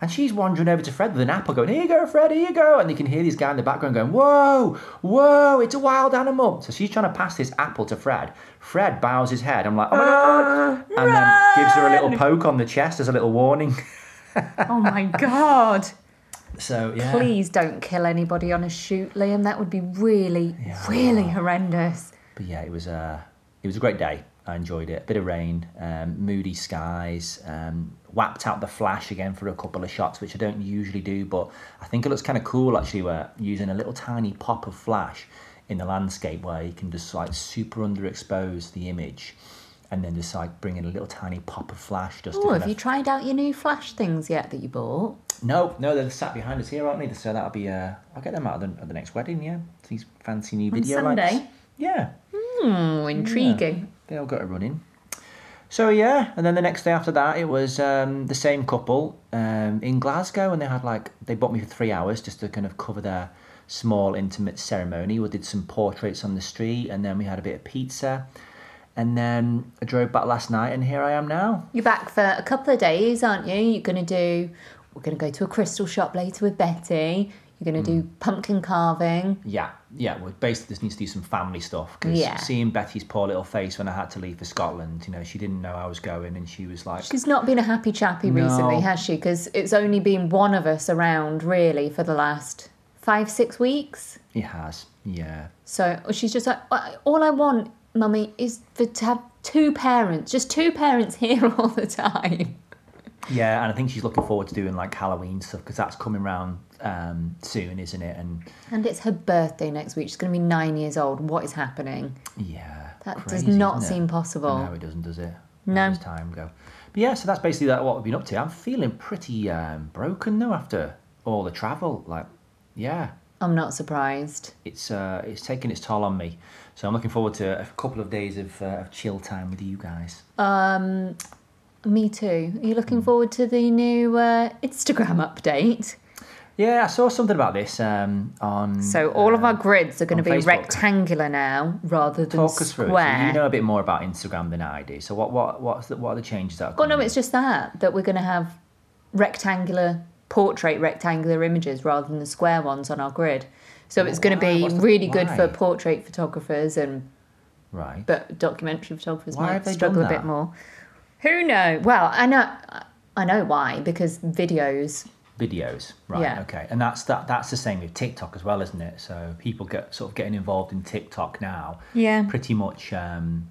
And she's wandering over to Fred with an apple, going, "Here you go, Fred. Here you go." And you can hear this guy in the background going, "Whoa, whoa! It's a wild animal." So she's trying to pass this apple to Fred. Fred bows his head. I'm like, "Oh my god!" And then gives her a little poke on the chest as a little warning. Oh my god. So yeah, Please don't kill anybody on a shoot, Liam. That would be really, really horrendous. But yeah, it was a it was a great day. I enjoyed it. A bit of rain, um, moody skies, um, whapped out the flash again for a couple of shots, which I don't usually do, but I think it looks kind of cool actually. Where using a little tiny pop of flash in the landscape, where you can just like super underexpose the image, and then just like bring in a little tiny pop of flash. Just Oh, have you tried out your new flash things yet that you bought? no, no, they're sat behind us here, aren't they? So that'll be uh, I'll get them out at the, at the next wedding. Yeah, these fancy new On video Sunday? lights. Yeah. Hmm, intriguing. They all got a run in. So yeah, and then the next day after that, it was um, the same couple um, in Glasgow, and they had like they booked me for three hours just to kind of cover their small intimate ceremony. We did some portraits on the street, and then we had a bit of pizza, and then I drove back last night, and here I am now. You're back for a couple of days, aren't you? You're going to do, we're going to go to a crystal shop later with Betty. You're going to Hmm. do pumpkin carving. Yeah, yeah. We basically just need to do some family stuff because Yeah. seeing Betty's poor little face when I had to leave for Scotland, you know, she didn't know I was going, and she was like, She's not been a happy chappy No. recently, has she? Because it's only been one of us around really for the last five, six weeks. "It has, yeah." So oh, she's just like, all I want, mummy, is for to have two parents, just two parents here all the time. Yeah, and I think she's looking forward to doing like Halloween stuff because that's coming round um, soon, isn't it? And And it's her birthday next week. She's going to be nine years old. What is happening? yeah, That crazy, does not seem possible. No, it doesn't, does it? No. As time go. But yeah, so that's basically that, what we've been up to. I'm feeling pretty um, broken though after all the travel. Like, yeah, I'm not surprised. it's uh, it's taking its toll on me. So I'm looking forward to a couple of days of, uh, of chill time with you guys. Um, me too. Are you Hmm. looking forward to the new uh, Instagram update? Yeah, I saw something about this um, on. So all of our grids are going to be Facebook. rectangular now rather than Talk us through it. So square. you know a bit more about Instagram than I do. So what what what's the, what are the changes that? Are Well, no, it's just that that we're going to have rectangular portrait rectangular images rather than the square ones on our grid. So it's going to be the- really good for portrait photographers and right. but documentary photographers Why might struggle a bit more. Who knows? Well, I know I know why because videos. Videos right Yeah. okay and that's that that's the same with tiktok as well isn't it so people get sort of getting involved in tiktok now Yeah. pretty much um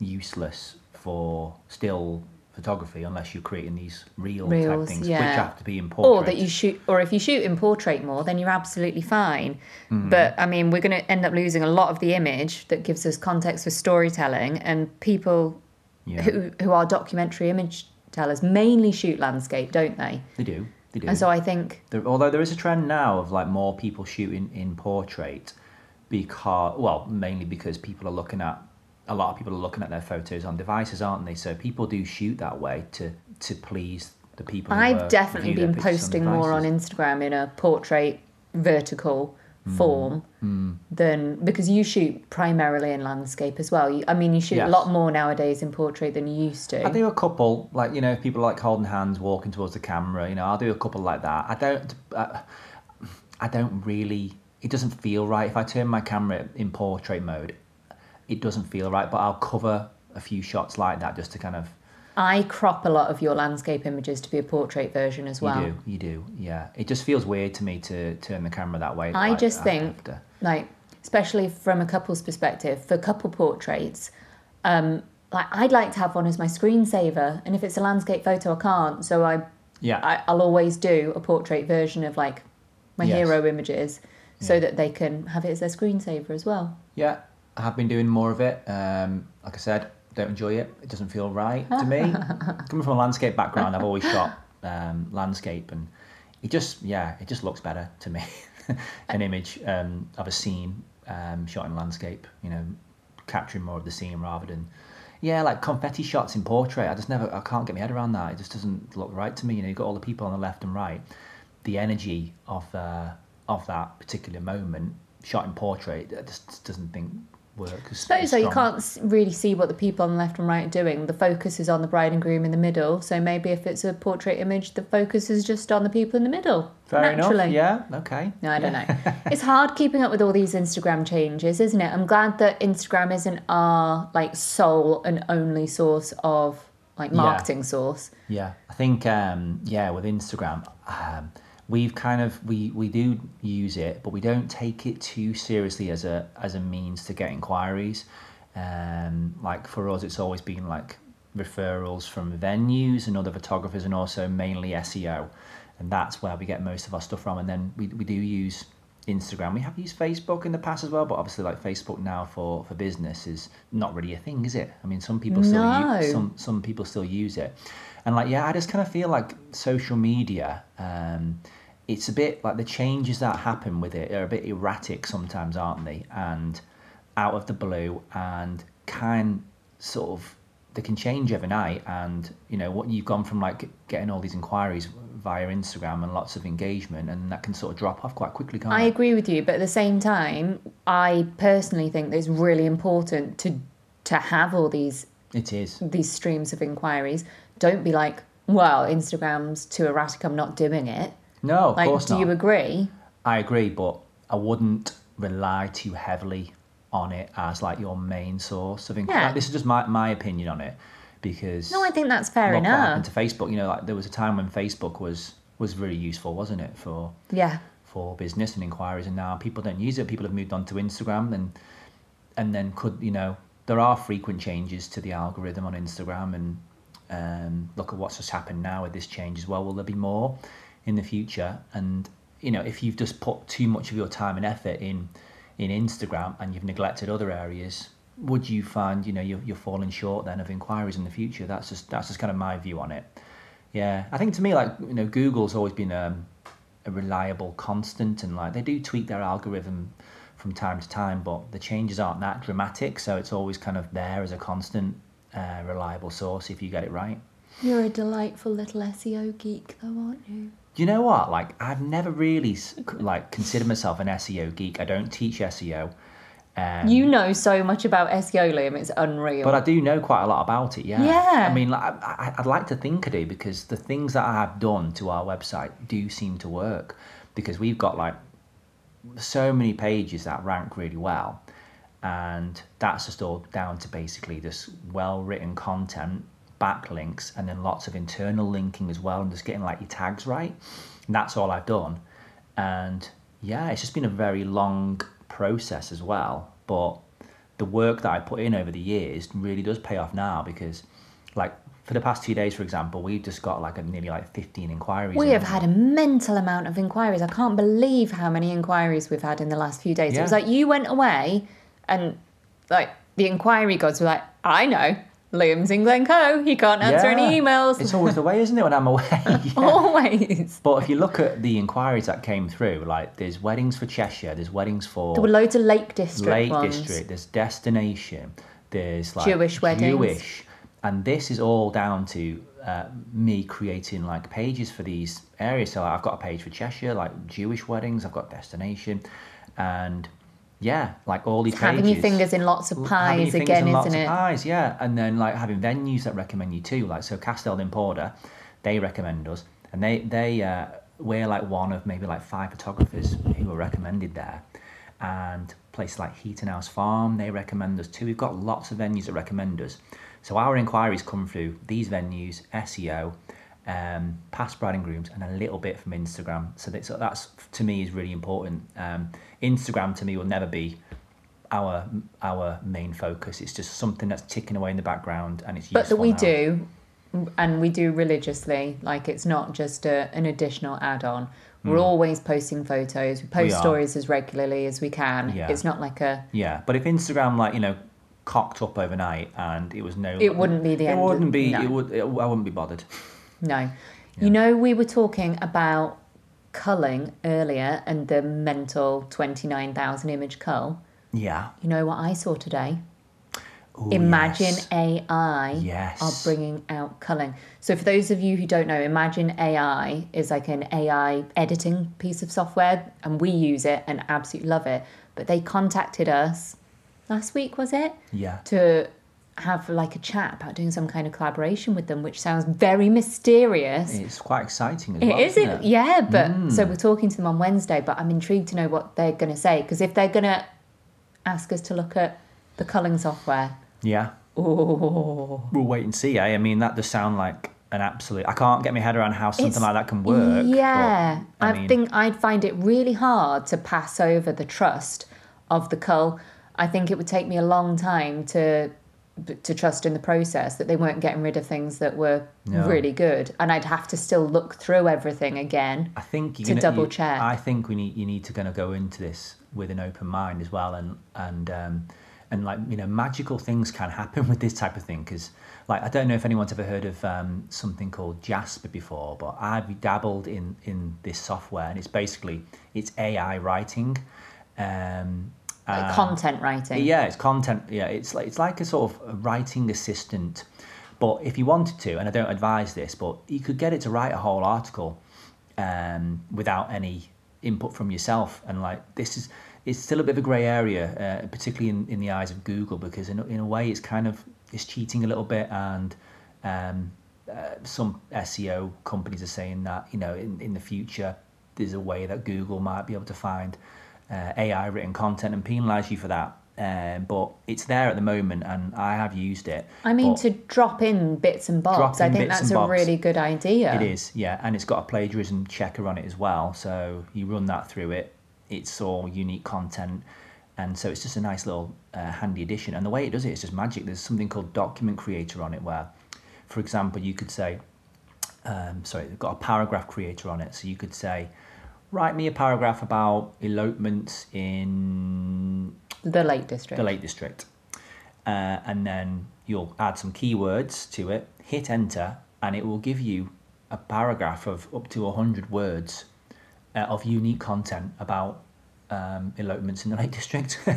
useless for still photography unless you're creating these real type Reels, things which have to be in portrait Or that you shoot, or if you shoot in portrait more, then you're absolutely fine. Hmm. But I mean, we're going to end up losing a lot of the image that gives us context for storytelling, and people yeah who who are documentary image tellers mainly shoot landscape, don't they? they do they do And so I think There, although there is a trend now of like more people shooting in portrait because well mainly because people are looking at a lot of people are looking at their photos on devices aren't they so people do shoot that way to to please the people I've definitely been posting more on. Instagram in a portrait vertical Form than because you shoot primarily in landscape as well. You, I mean, you shoot a lot more nowadays in portrait than you used to. I do a couple, like you know, if people like holding hands, walking towards the camera. You know, I'll do a couple like that. I don't, uh, I don't really. It doesn't feel right if I turn my camera in portrait mode. It doesn't feel right, but I'll cover a few shots like that just to kind of. I crop a lot of your landscape images to be a portrait version as well. You do, you do, yeah. It just feels weird to me to turn the camera that way. I like, just think, after. like, especially from a couple's perspective, for couple portraits, um, like I'd like to have one as my screensaver, and if it's a landscape photo, I can't. So I, yeah, I I'll always do a portrait version of like my Yes. hero images, so Yeah. that they can have it as their screensaver as well. Yeah, I have been doing more of it. Um, like I said, don't enjoy it. It doesn't feel right to me. Coming from a landscape background, I've always shot um, landscape, and it just yeah, it just looks better to me. An image um, of a scene um, shot in landscape, you know, capturing more of the scene rather than yeah, like confetti shots in portrait. I just never, I can't get my head around that. It just doesn't look right to me. You know, you've got all the people on the left and right. The energy of uh, of that particular moment shot in portrait, that just doesn't think work. I suppose so. You can't really see what the people on the left and right are doing. The focus is on the bride and groom in the middle. So maybe if it's a portrait image, the focus is just on the people in the middle. Fair naturally. enough. Yeah. Okay. No, I don't know. it's hard keeping up with all these Instagram changes, isn't it? I'm glad that Instagram isn't our like sole and only source of like marketing source. Yeah, I think um, yeah with Instagram, um, we've kind of we we do use it, but we don't take it too seriously as a as a means to get inquiries. Um, like for us, it's always been like referrals from venues and other photographers, and also mainly SEO, and that's where we get most of our stuff from. And then we we do use Instagram. We have used Facebook in the past as well, but obviously, like Facebook now for for business is not really a thing, is it? I mean, some people still No. use some some people still use it, and like yeah, I just kind of feel like social media. Um, it's a bit like the changes that happen with it are a bit erratic sometimes, aren't they? And out of the blue, and can sort of they can change overnight. And you know what you've gone from like getting all these inquiries via Instagram and lots of engagement, and that can sort of drop off quite quickly, can't I it? agree with you, but at the same time, I personally think that it's really important to to have all these It is. these streams of inquiries. Don't be like, well, Instagram's too erratic. I'm not doing it. No, of Like, course do not. you agree? I agree, but I wouldn't rely too heavily on it as like your main source of inquiry. Yeah. This is just my, my opinion on it because No, I think that's fair look what enough. happened to Facebook. You know, like there was a time when Facebook was was really useful, wasn't it, for Yeah. for business and inquiries, and now people don't use it. People have moved on to Instagram, and and then could you know there are frequent changes to the algorithm on Instagram, and um, look at what's just happened now with this change as well. Will there be more in the future? And you know, if you've just put too much of your time and effort in in Instagram and you've neglected other areas, would you find you know you're, you're falling short then of inquiries in the future? That's just that's just kind of my view on it. Yeah, I think to me like you know Google's always been um, a reliable constant and like they do tweak their algorithm from time to time but the changes aren't that dramatic so it's always kind of there as a constant uh, reliable source if you get it right You're a delightful little SEO geek, though, aren't you? You know what like i've never really like considered myself an seo geek i don't teach seo um, You know so much about SEO, Liam. It's unreal. But I do know quite a lot about it, yeah. Yeah. I mean, like, I, I'd like to think I do because the things that I have done to our website do seem to work because we've got like so many pages that rank really well. And that's just all down to basically this well written content, backlinks, and then lots of internal linking as well, and just getting like your tags right. And that's all I've done. And yeah, it's just been a very long process as well. But the work that I put in over the years really does pay off now because, like, for the past two days, for example, we've just got like a nearly like 15 inquiries. we in. have had a mental amount of inquiries. I can't believe how many inquiries we've had in the last few days. It was like you went away and like the inquiry gods were like, I know, Liam's in Glencoe. He can't answer any emails. It's always the way, isn't it, when I'm away? Yeah. Always. But if you look at the inquiries that came through, like there's weddings for Cheshire, there's weddings for There were loads of Lake District Lake ones. District, there's destination, there's like Jewish weddings. Jewish, and this is all down to uh, me creating like pages for these areas. So I've got a page for Cheshire, like Jewish weddings. I've got destination, and yeah, like all these Having pages. your fingers in lots of L- having your pies again, isn't of it? Pies, yeah, and then like having venues that recommend you too, like so Castel in Porter, they recommend us, and they they uh, we're like one of maybe like five photographers who are recommended there, and places like Heaton House Farm they recommend us too. We've got lots of venues that recommend us, so our inquiries come through these venues, SEO. Um, past bride and grooms and a little bit from Instagram. So that's, that's to me is really important. Um, Instagram to me will never be our our main focus. It's just something that's ticking away in the background, and it's But that we now. do, and we do religiously. Like it's not just a, an additional add-on. We're always posting photos. We post are. stories as regularly as we can. Yeah. It's not like a. Yeah, but if Instagram like you know cocked up overnight and it was no, It wouldn't be the it end. wouldn't be. no. It would. It, I wouldn't be bothered. No. You know, we were talking about culling earlier and the mental 29,000 image cull. Yeah. You know what I saw today? Ooh, Imagen yes. AI Yes. are bringing out culling. So, for those of you who don't know, Imagen AI is like an AI editing piece of software, and we use it and absolutely love it. But they contacted us last week, was it? Yeah. To have like a chat about doing some kind of collaboration with them, which sounds very mysterious. It's quite exciting as It well. is, isn't it? yeah. But so we're talking to them on Wednesday, but I'm intrigued to know what they're going to say because if they're going to ask us to look at the culling software, Yeah. oh, We'll wait and see. Eh? I mean, that does sound like an absolute. I can't get my head around how something It's- like that can work. but, Yeah, I, mean, think I'd find it really hard to pass over the trust of the cull. I think it would take me a long time to to trust in the process that they weren't getting rid of things that were No. really good, and I'd have to still look through everything again. I think to gonna, double you- check. I think we need you need to kind of go into this with an open mind as well, and and um, and like you know, magical things can happen with this type of thing because like I don't know if anyone's ever heard of um, something called Jasper before, but I've dabbled in in this software, and it's basically it's AI writing. Um, Like uh, content writing. yeah, it's content. Yeah, it's like it's like a sort of writing assistant. But if you wanted to, and I don't advise this, but you could get it to write a whole article um, without any input from yourself. And like this is, it's still a bit of a grey area, uh, particularly in, in the eyes of Google, because in, a- in a way it's kind of it's cheating a little bit, and um, uh, some SEO companies are saying that you know in, in the future there's a way that Google might be able to find uh, AI written content and penalise you for that. Um, but it's there at the moment, and I have used it. I mean, to drop in bits and bobs, I think that's a bobs. really good idea. It is, yeah, and it's got a plagiarism checker on it as well. So you run that through it. It's all unique content, and so it's just a nice little uh, handy addition. And the way it does it is just magic. There's something called Document Creator on it, where, for example, you could say, um, sorry, they've got a paragraph creator on it. So you could say, write me a paragraph about elopements in The Lake District. the Lake District. Uh, and then you'll add some keywords to it, hit enter, and it will give you a paragraph of up to 100 words uh, of unique content about um, elopements in the Lake District.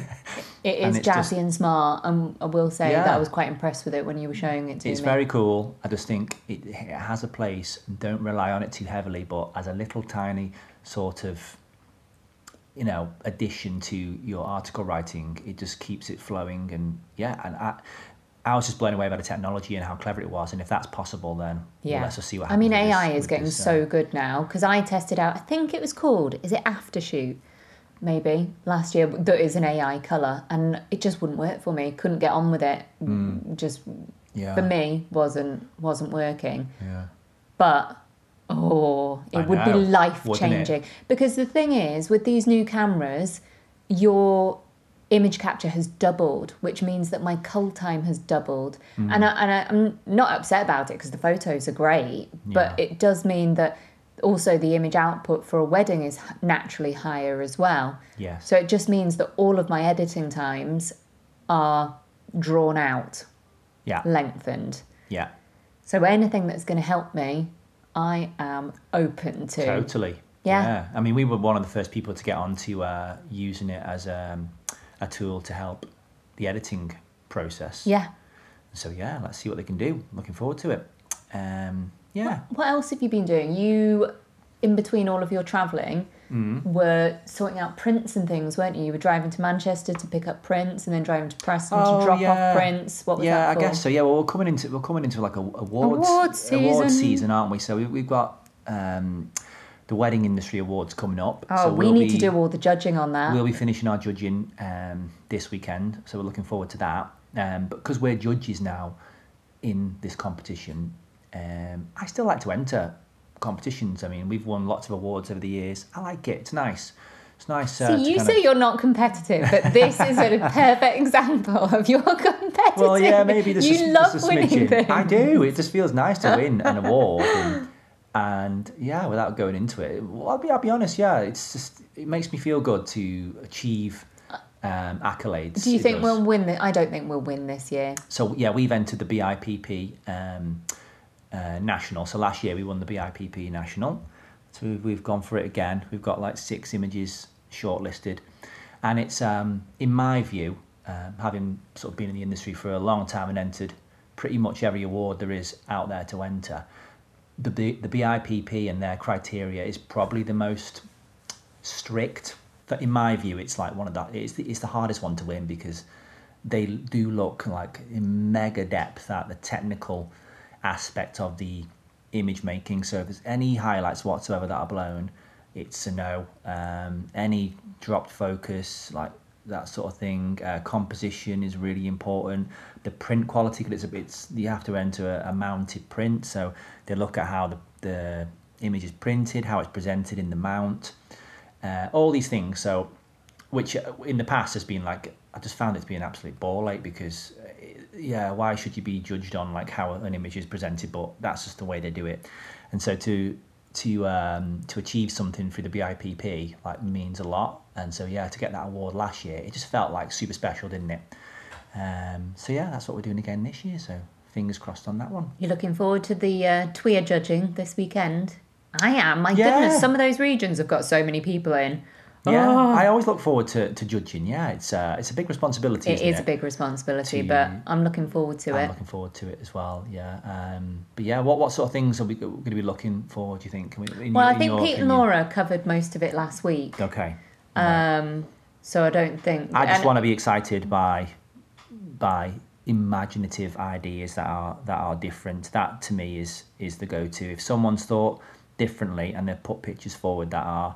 It it's jazzy just- and smart, and I will say that I was quite impressed with it when you were showing it to it's me. very cool. I just think it, it has a place. Don't rely on it too heavily, but as a little tiny sort of, you know, addition to your article writing, it just keeps it flowing. And yeah, and I, I was just blown away by the technology and how clever it was. And if that's possible, then well, Yeah. let's just see what happens. I mean, with this- AI is getting this, uh, so good now because I tested out. I think it was called. Is it Aftershoot? Maybe last year that is an AI culler, and it just wouldn't work for me. Couldn't get on with it. Just Hmm. yeah, for me wasn't wasn't working. Yeah. But oh, it I would know, be life changing. Because the thing is, with these new cameras, your image capture has doubled, which means that my cull time has doubled. Mm. And, I, I'm not upset about it because the photos are great, but Yeah. it does mean that also the image output for a wedding is naturally higher as well. Yes. So it just means that all of my editing times are drawn out, Yeah. lengthened. Yeah. So anything that's going to help me, I am open to. Totally. Yeah. I mean, we were one of the first people to get onto uh, using it as um, a tool to help the editing process. Yeah. So yeah, let's see what they can do. Looking forward to it. Um, yeah. What else have you been doing? You, in between all of your travelling, Mm-hmm. were sorting out prints and things, weren't you? You were driving to Manchester to pick up prints, and then driving to Preston Oh, to drop yeah. off prints. What was yeah, that I guess so. Yeah, well, we're coming into we're coming into like a awards awards season. season, aren't we? So we, we've got um, the wedding industry awards coming up. Oh, so we we'll need to do all the judging on that. We'll be finishing our judging um, this weekend, so we're looking forward to that. Um, but because we're judges now in this competition, um, I still like to enter competitions. I mean, we've won lots of awards over the years. I like it. It's nice. It's nice. Uh, So you say of- you're not competitive, but this is a perfect example of your competitive. Well, yeah, maybe there's you just, love a winning things. I do. It just feels nice to win an award, and, and yeah, without going into it, well, I'll be, I'll be honest. Yeah, it's just it makes me feel good to achieve um, accolades. Do you think does. we'll win this? I don't think we'll win this year. So yeah, we've entered the BIPP um, uh, national. So last year we won the BIPP national. So we've, gone for it again. We've got like six images shortlisted, and it's um, in my view, um, having sort of been in the industry for a long time and entered pretty much every award there is out there to enter. The B- the BIPP and their criteria is probably the most strict. But in my view, it's like one of the it's the, it's the hardest one to win because they do look like in mega depth at the technical aspect of the image making. So if there's any highlights whatsoever that are blown, it's a no. Um, any dropped focus, like that sort of thing. Uh, composition is really important. The print quality, because it's a bit, you have to enter a, a mounted print, so they look at how the, the image is printed, how it's presented in the mount, uh, all these things. So, which uh, in the past has been like, I just found it to be an absolute ball ache because, yeah, why should you be judged on like how an image is presented? But that's just the way they do it, and so to to um, to achieve something through the BIPP like means a lot. And so yeah, to get that award last year, it just felt like super special, didn't it? Um, so yeah, that's what we're doing again this year. So fingers crossed on that one. You're looking forward to the uh, TWIA judging this weekend? I am. My Yeah. goodness, some of those regions have got so many people in. Yeah, Oh. I always look forward to, to judging. Yeah, it's uh, it's a big responsibility. It is a big responsibility, To- but I'm looking forward to it. I'm looking forward to it as well. Yeah, um, but yeah, what what sort of things are we going to be looking for? Do you think? In Well, your- I think Pete and opinion? Laura covered most of it last week. Okay, Um, so I don't think. I just want to be excited by by imaginative ideas that are that are different. That to me is is the go to. If someone's thought differently and they've put pictures forward that are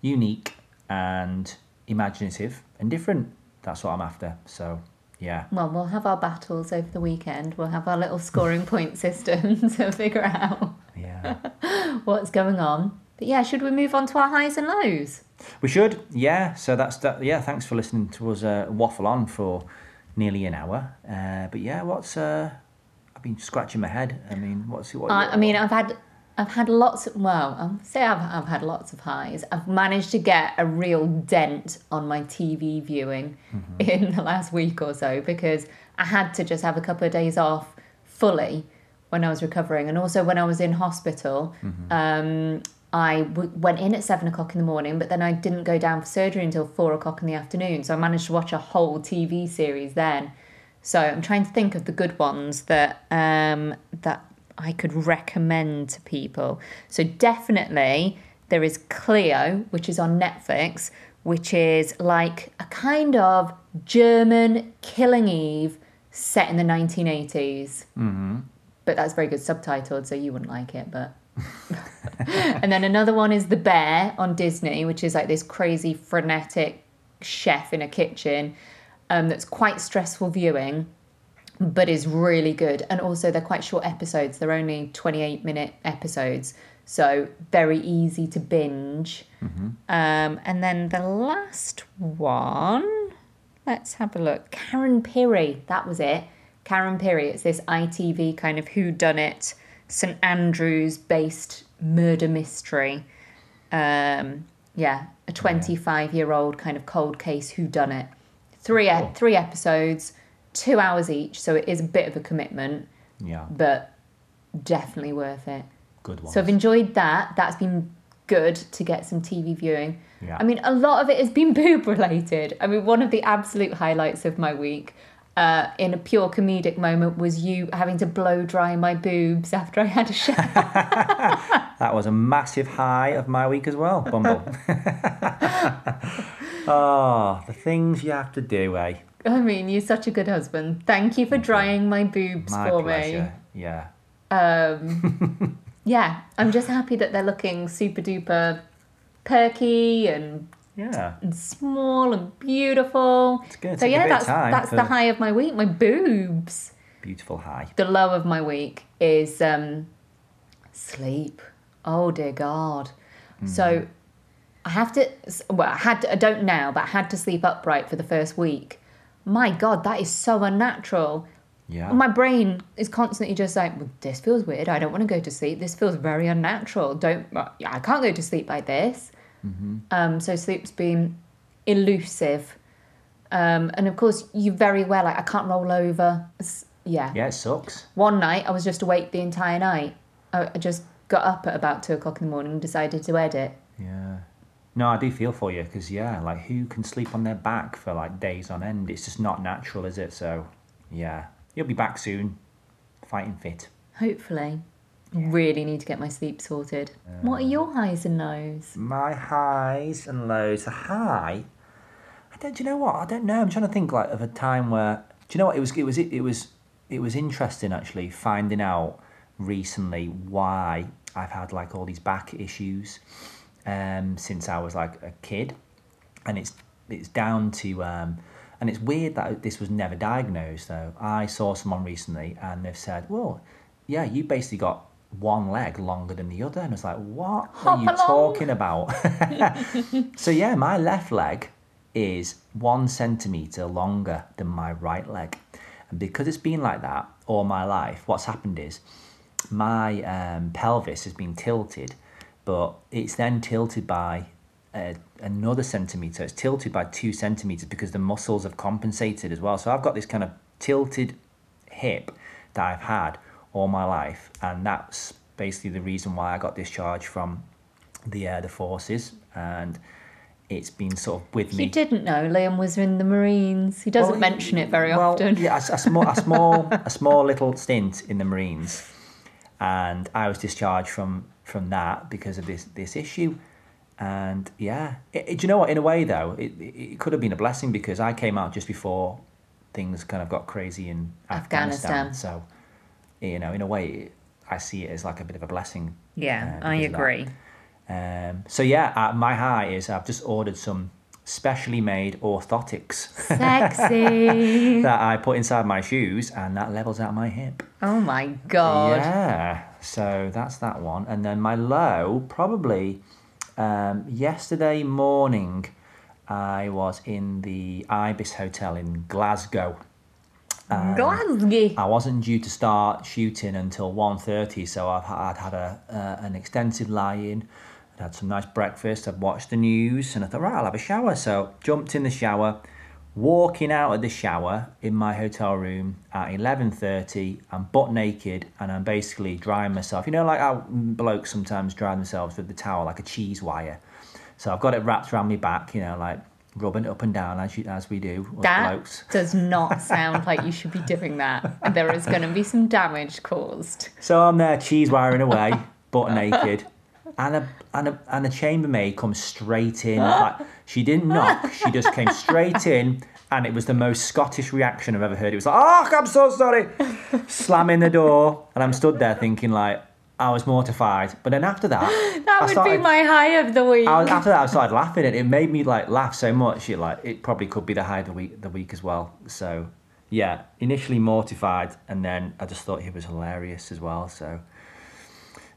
unique and imaginative and different, that's what I'm after. So yeah. Well, we'll have our battles over the weekend. We'll have our little scoring point system to figure out Yeah. what's going on. But yeah, should we move on to our highs and lows? We should, yeah. So that's that. Yeah, thanks for listening to us uh, waffle on for nearly an hour. Uh, but yeah, what's uh, I've been scratching my head. I mean, what's what? I, I mean, I've had I've had lots. Of, well, I'll say I've I've had lots of highs. I've managed to get a real dent on my TV viewing in the last week or so because I had to just have a couple of days off fully when I was recovering, and also when I was in hospital. Um, I w- went in at seven o'clock in the morning, but then I didn't go down for surgery until four o'clock in the afternoon. So I managed to watch a whole TV series then. So I'm trying to think of the good ones that um, that I could recommend to people. So definitely there is Kleo, which is on Netflix, which is like a kind of German Killing Eve set in the 1980s. Mm-hmm. But that's very good subtitled, so you wouldn't like it, but. and then another one is The Bear on Disney, which is like this crazy frenetic chef in a kitchen um, that's quite stressful viewing but is really good. And also, they're quite short episodes. They're only 28 minute episodes. So, very easy to binge. Um, and then the last one, let's have a look. Karen Pirie, that was it. Karen Pirie, it's this ITV kind of whodunit, St Andrews based murder mystery. Um, yeah, a 25 year old kind of cold case whodunit. Three, e- three episodes two hours each, so it is a bit of a commitment, yeah, but definitely worth it. good one. So I've enjoyed that. That's been good to get some TV viewing. Yeah. I mean, a lot of it has been boob related. I mean, one of the absolute highlights of my week. Uh, in a pure comedic moment, was you having to blow dry my boobs after I had a shower. That was a massive high of my week as well, Bumble. oh, the things you have to do, eh? I mean, you're such a good husband. Thank you for drying my boobs My for pleasure. Yeah. Um, yeah, I'm just happy that they're looking super duper perky and Yeah. and small and beautiful. It's good. So Take a yeah, that's that's for- the high of my week. My boobs. Beautiful high. The low of my week is um, sleep. Oh dear God. So I have to. Well, I had. To, I don't now, but I had to sleep upright for the first week. My God, that is so unnatural. Yeah. My brain is constantly just like, well, this feels weird. I don't want to go to sleep. This feels very unnatural. Don't. I can't go to sleep like this. Hmm. Um, so sleep's been elusive. Um, and of course, you very well. Like I can't roll over. It's- yeah. yeah, it sucks. One night I was just awake the entire night. I, I just got up at about two o'clock in the morning and decided to edit. Yeah. No, I do feel for you because yeah, like who can sleep on their back for like days on end? It's just not natural, is it? So, yeah, you'll be back soon, fighting fit. Hopefully. Really need to get my sleep sorted. what are your um, highs and lows? My highs and lows. A high. I don't. Do you know what? I don't know. I'm trying to think like of a time where. Do you know what? It was. It was. It was. It was interesting actually finding out recently why I've had like all these back issues um, since I was like a kid, and it's it's down to um, and it's weird that this was never diagnosed though. I saw someone recently and they've said, well, yeah, you basically got one leg longer than the other, and it's like, what Hop are you along. talking about? so yeah, my left leg is one centimeter longer than my right leg, and because it's been like that all my life, what's happened is my um, pelvis has been tilted, but it's then tilted by uh, another centimeter. It's tilted by two centimeters because the muscles have compensated as well. So I've got this kind of tilted hip that I've had all my life, and that's basically the reason why I got discharged from the uh, the forces, and it's been sort of with me. You didn't know Liam was in the Marines. He doesn't Well, mention it very well, often. Yeah, a, a small, a small, a small little stint in the Marines, and I was discharged from from that because of this this issue. And yeah, it, it- do you know what? In a way, though, it, it could have been a blessing because I came out just before things kind of got crazy in Afghanistan. Afghanistan. So, you know, in a way, I see it as like a bit of a blessing. Yeah, uh, I because of that. agree. Um, so yeah, uh, my high is I've just ordered some specially made orthotics Sexy. that I put inside my shoes, and that levels out my hip. oh my god. Yeah, so that's that one. And then my low, probably um, yesterday morning, I was in the Ibis Hotel in Glasgow. Glasgow. I wasn't due to start shooting until 1.30, so I've, I'd had a, uh, an extensive lie-in. I'd had some nice breakfast, I'd watched the news, and I thought, right, I'll have a shower. So jumped in the shower, walking out of the shower in my hotel room at 11.30, I'm butt naked, and I'm basically drying myself. You know, like how blokes sometimes dry themselves with the towel, like a cheese wire. So I've got it wrapped around my back, you know, like rubbing it up and down as, you, as we do, That blokes. does not sound like you should be doing that. And there is going to be some damage caused. So I'm there cheese wiring away, butt naked, and a and a and a chambermaid comes straight in. Like, she didn't knock; she just came straight in, and it was the most Scottish reaction I've ever heard. It was like, "Oh, I'm so sorry," slamming the door, and I'm stood there thinking like I was mortified. But then after that, That I would started, be my high of the week. I was, after that, I started laughing, and it made me like laugh so much. It like it probably could be the high of the week, the week as well. So yeah, initially mortified, and then I just thought he was hilarious as well. So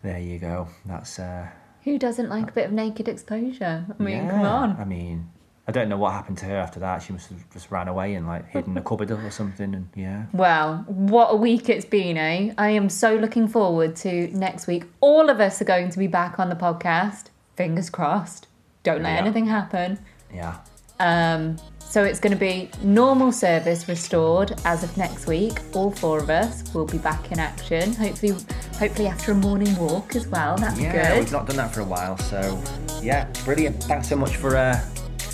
there you go. That's uh, Who doesn't like a bit of naked exposure? I mean, yeah. come on. I mean, I don't know what happened to her after that. She must have just ran away and like hid in a cupboard or something. And yeah, Well, what a week it's been, eh? I am so looking forward to next week. All of us are going to be back on the podcast. Fingers crossed. Don't let Yeah. anything happen. yeah, Um, so it's going to be normal service restored as of next week. All four of us will be back in action. Hopefully, hopefully after a morning walk as well. That's good. yeah. We've not done that for a while, so yeah, brilliant. Thanks so much for uh,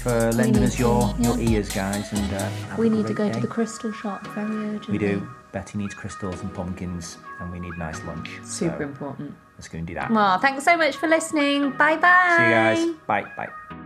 for lending us your to, your yeah. ears, guys. And uh, We need to go to the crystal shop very urgently. We do. Betty needs crystals and pumpkins, and we need nice lunch. Super So important. let's go and do that. Well, thanks so much for listening. Bye bye. See you guys. Bye. Bye.